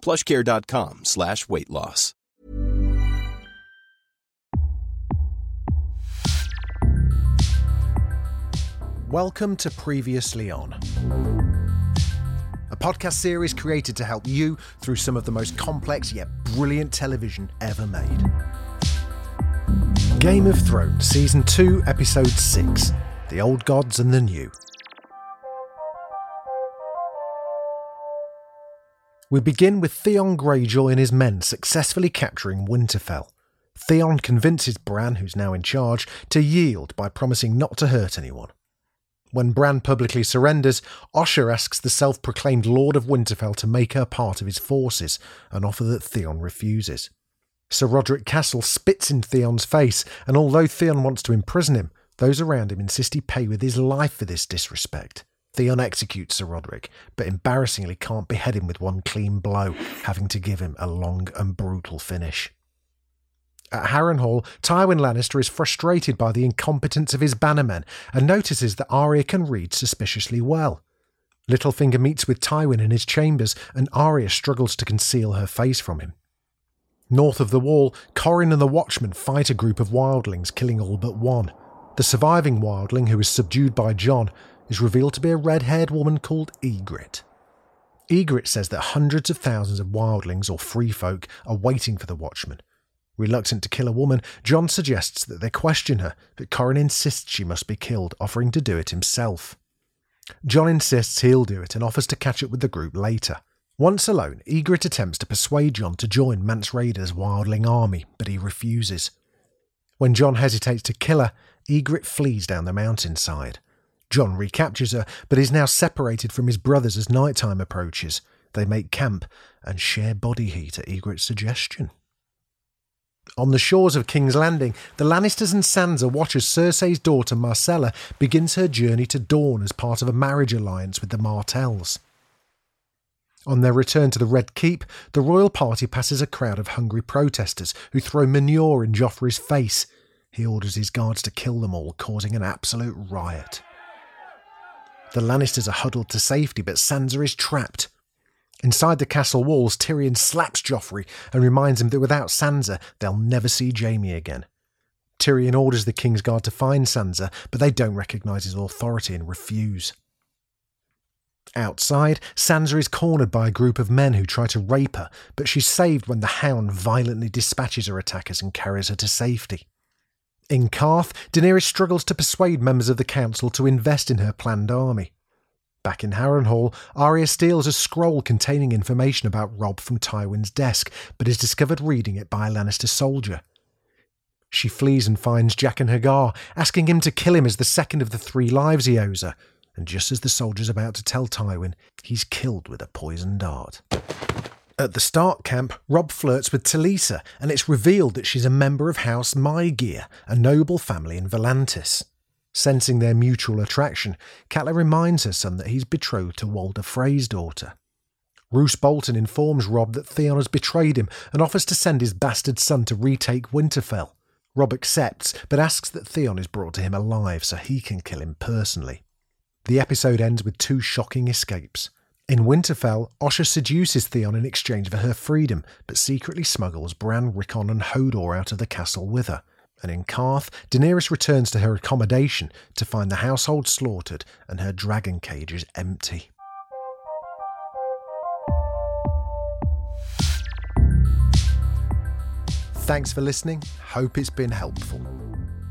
plushcare.com slash weight loss. Welcome to Previously On, a podcast series created to help you through some of the most complex yet brilliant television ever made. Game of Thrones, Season 2, Episode 6 The Old Gods and the New. We begin with Theon Greyjoy and his men successfully capturing Winterfell. Theon convinces Bran, who's now in charge, to yield by promising not to hurt anyone. When Bran publicly surrenders, Osha asks the self proclaimed Lord of Winterfell to make her part of his forces, an offer that Theon refuses. Sir Rodrik Cassel spits in Theon's face, and although Theon wants to imprison him, those around him insist he pay with his life for this disrespect. Theon executes Sir Rodrik, but embarrassingly can't behead him with one clean blow, having to give him a long and brutal finish. At Harrenhal, Tywin Lannister is frustrated by the incompetence of his bannermen and notices that Arya can read suspiciously well. Littlefinger meets with Tywin in his chambers, and Arya struggles to conceal her face from him. North of the wall, Qhorin and the Watchmen fight a group of wildlings, killing all but one. The surviving wildling, who is subdued by Jon, is revealed to be a red haired woman called Ygritte. Ygritte says that hundreds of thousands of wildlings or free folk are waiting for the Watchman. Reluctant to kill a woman, Jon suggests that they question her, but Qhorin insists she must be killed, offering to do it himself. Jon insists he'll do it and offers to catch up with the group later. Once alone, Ygritte attempts to persuade Jon to join Mance Rayder's wildling army, but he refuses. When Jon hesitates to kill her, Ygritte flees down the mountainside. Jon recaptures her, but is now separated from his brothers as nighttime approaches. They make camp and share body heat at Ygritte's suggestion. On the shores of King's Landing, the Lannisters and Sansa watch as Cersei's daughter Myrcella begins her journey to Dorne as part of a marriage alliance with the Martells. On their return to the Red Keep, the royal party passes a crowd of hungry protesters who throw manure in Joffrey's face. He orders his guards to kill them all, causing an absolute riot. The Lannisters are huddled to safety, but Sansa is trapped. Inside the castle walls, Tyrion slaps Joffrey and reminds him that without Sansa, they'll never see Jaime again. Tyrion orders the Kingsguard to find Sansa, but they don't recognise his authority and refuse. Outside, Sansa is cornered by a group of men who try to rape her, but she's saved when the Hound violently dispatches her attackers and carries her to safety. In Qarth, Daenerys struggles to persuade members of the council to invest in her planned army. Back in Harrenhal, Arya steals a scroll containing information about Robb from Tywin's desk, but is discovered reading it by a Lannister soldier. She flees and finds Jaqen H'ghar, asking him to kill him as the second of the three lives he owes her and just as the soldier's about to tell Tywin, he's killed with a poisoned dart. At the Stark camp, Robb flirts with Talisa, and it's revealed that she's a member of House Maegyr, a noble family in Volantis. Sensing their mutual attraction, Catelyn reminds her son that he's betrothed to Walder Frey's daughter. Roose Bolton informs Robb that Theon has betrayed him and offers to send his bastard son to retake Winterfell. Robb accepts, but asks that Theon is brought to him alive so he can kill him personally. The episode ends with two shocking escapes. In Winterfell, Osha seduces Theon in exchange for her freedom, but secretly smuggles Bran, Rickon, and Hodor out of the castle with her. And in Qarth, Daenerys returns to her accommodation to find the household slaughtered and her dragon cages empty. Thanks for listening. Hope it's been helpful.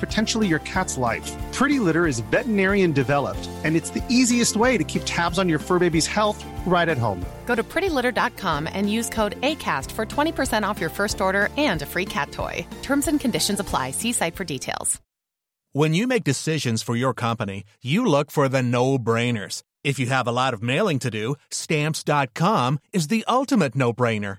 potentially your cat's life. Pretty Litter is veterinarian developed, and it's the easiest way to keep tabs on your fur baby's health right at home. Go to prettylitter.com and use code ACAST for 20% off your first order and a free cat toy. Terms and conditions apply. See site for details. When you make decisions for your company, you look for the no brainers. If you have a lot of mailing to do, stamps.com is the ultimate no brainer.